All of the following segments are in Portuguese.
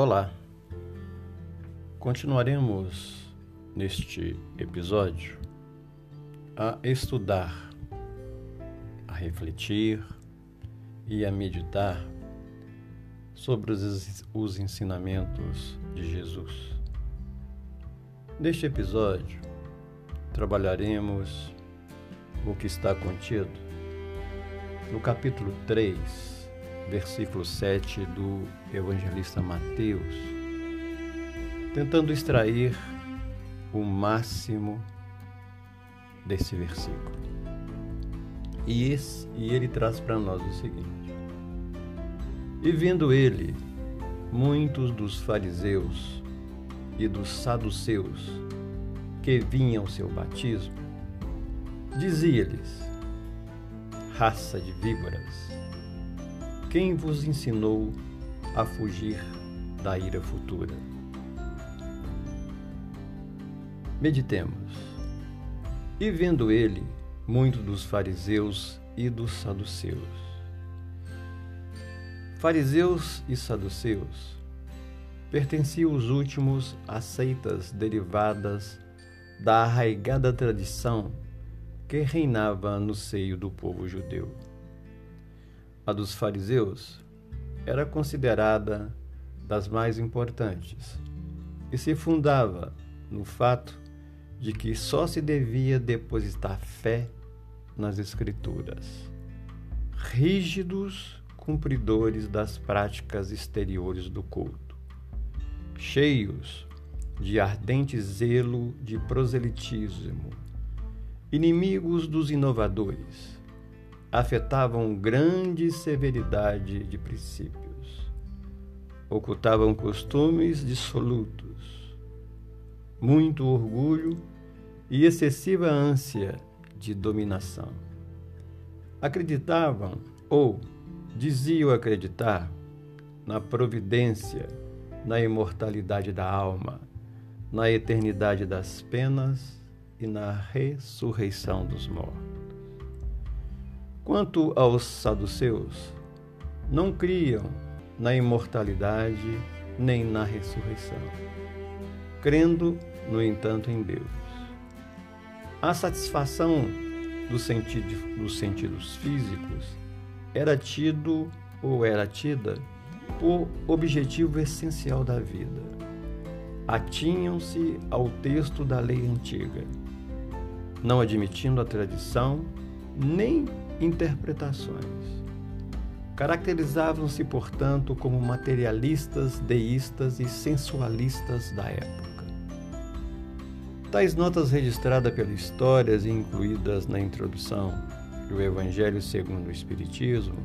Olá! Continuaremos neste episódio a estudar, a refletir e a meditar sobre os, os ensinamentos de Jesus. Neste episódio, trabalharemos o que está contido no capítulo 3 versículo 7 do evangelista Mateus, tentando extrair o máximo desse versículo. E, esse, e ele traz para nós o seguinte: E vendo ele muitos dos fariseus e dos saduceus que vinham ao seu batismo, dizia-lhes: Raça de víboras, quem vos ensinou a fugir da ira futura? Meditemos. E vendo ele muito dos fariseus e dos saduceus. Fariseus e saduceus pertenciam os últimos às seitas derivadas da arraigada tradição que reinava no seio do povo judeu a dos fariseus, era considerada das mais importantes e se fundava no fato de que só se devia depositar fé nas Escrituras. Rígidos cumpridores das práticas exteriores do culto, cheios de ardente zelo de proselitismo, inimigos dos inovadores afetavam grande severidade de princípios, ocultavam costumes dissolutos, muito orgulho e excessiva ânsia de dominação. Acreditavam, ou diziam acreditar, na providência, na imortalidade da alma, na eternidade das penas e na ressurreição dos mortos. Quanto aos saduceus, não criam na imortalidade nem na ressurreição, crendo, no entanto, em Deus. A satisfação dos sentidos físicos era tido ou era tida por objetivo essencial da vida. Atinham-se ao texto da lei antiga, não admitindo a tradição nem interpretações. Caracterizavam-se, portanto, como materialistas, deístas e sensualistas da época. Tais notas registradas pelas histórias e incluídas na introdução do Evangelho segundo o Espiritismo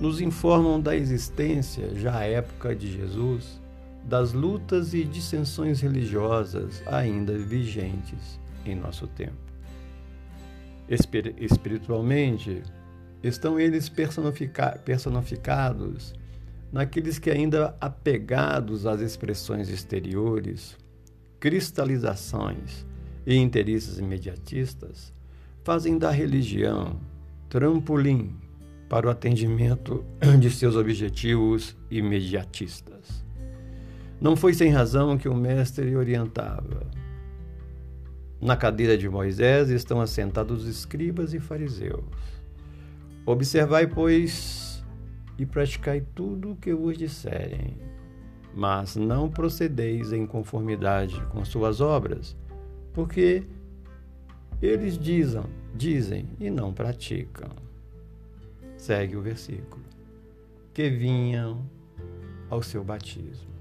nos informam da existência, já à época de Jesus, das lutas e dissensões religiosas ainda vigentes em nosso tempo espiritualmente, estão eles personificados naqueles que ainda apegados às expressões exteriores, cristalizações e interesses imediatistas, fazem da religião trampolim para o atendimento de seus objetivos imediatistas. Não foi sem razão que o mestre orientava na cadeira de Moisés estão assentados os escribas e fariseus. Observai, pois, e praticai tudo o que vos disserem, mas não procedeis em conformidade com suas obras, porque eles dizem, dizem e não praticam. Segue o versículo. Que vinham ao seu batismo.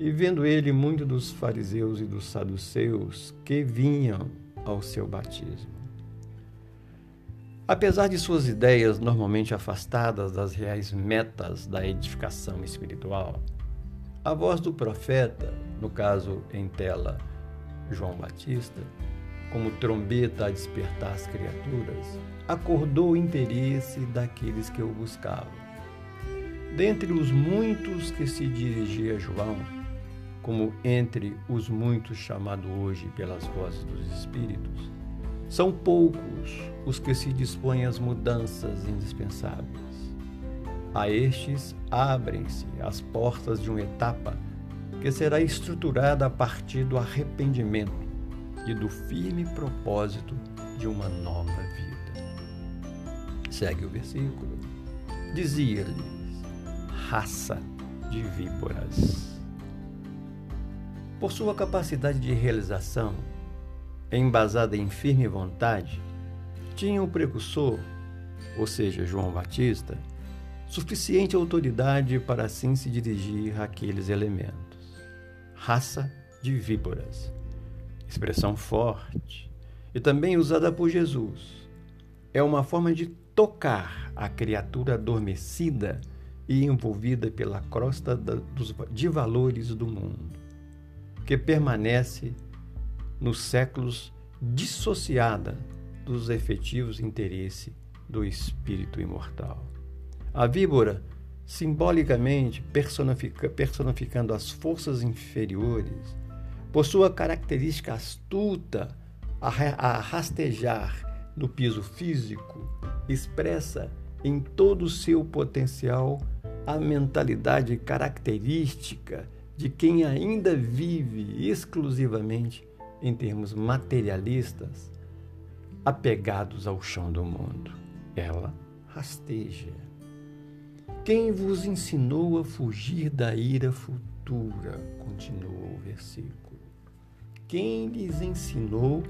E vendo ele muito dos fariseus e dos saduceus que vinham ao seu batismo. Apesar de suas ideias normalmente afastadas das reais metas da edificação espiritual, a voz do profeta, no caso em tela João Batista, como trombeta a despertar as criaturas, acordou o interesse daqueles que o buscavam. Dentre os muitos que se dirigia a João, como entre os muitos chamados hoje pelas vozes dos Espíritos, são poucos os que se dispõem às mudanças indispensáveis. A estes abrem-se as portas de uma etapa que será estruturada a partir do arrependimento e do firme propósito de uma nova vida. Segue o versículo. Dizia-lhes: raça de víboras. Por sua capacidade de realização, embasada em firme vontade, tinha o precursor, ou seja, João Batista, suficiente autoridade para assim se dirigir àqueles elementos. Raça de víboras, expressão forte e também usada por Jesus. É uma forma de tocar a criatura adormecida e envolvida pela crosta de valores do mundo, que permanece nos séculos dissociada dos efetivos interesses do espírito imortal. A víbora, simbolicamente personifica, personificando as forças inferiores, por sua característica astuta a rastejar no piso físico, expressa em todo o seu potencial a mentalidade característica de quem ainda vive exclusivamente em termos materialistas, apegados ao chão do mundo. Ela rasteja. Quem vos ensinou a fugir da ira futura? Continua o versículo. Quem lhes ensinou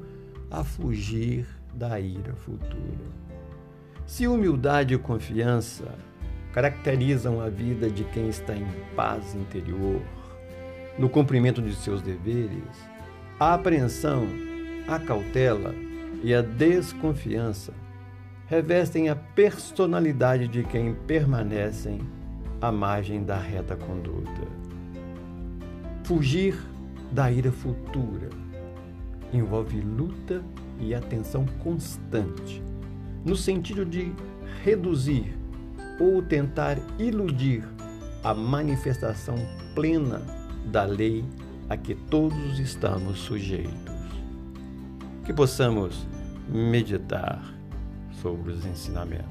a fugir da ira futura? Se humildade e confiança caracterizam a vida de quem está em paz interior, no cumprimento de seus deveres, a apreensão, a cautela e a desconfiança revestem a personalidade de quem permanecem à margem da reta conduta. Fugir da ira futura envolve luta e atenção constante, no sentido de reduzir ou tentar iludir a manifestação plena da lei a que todos estamos sujeitos. Que possamos meditar sobre os ensinamentos.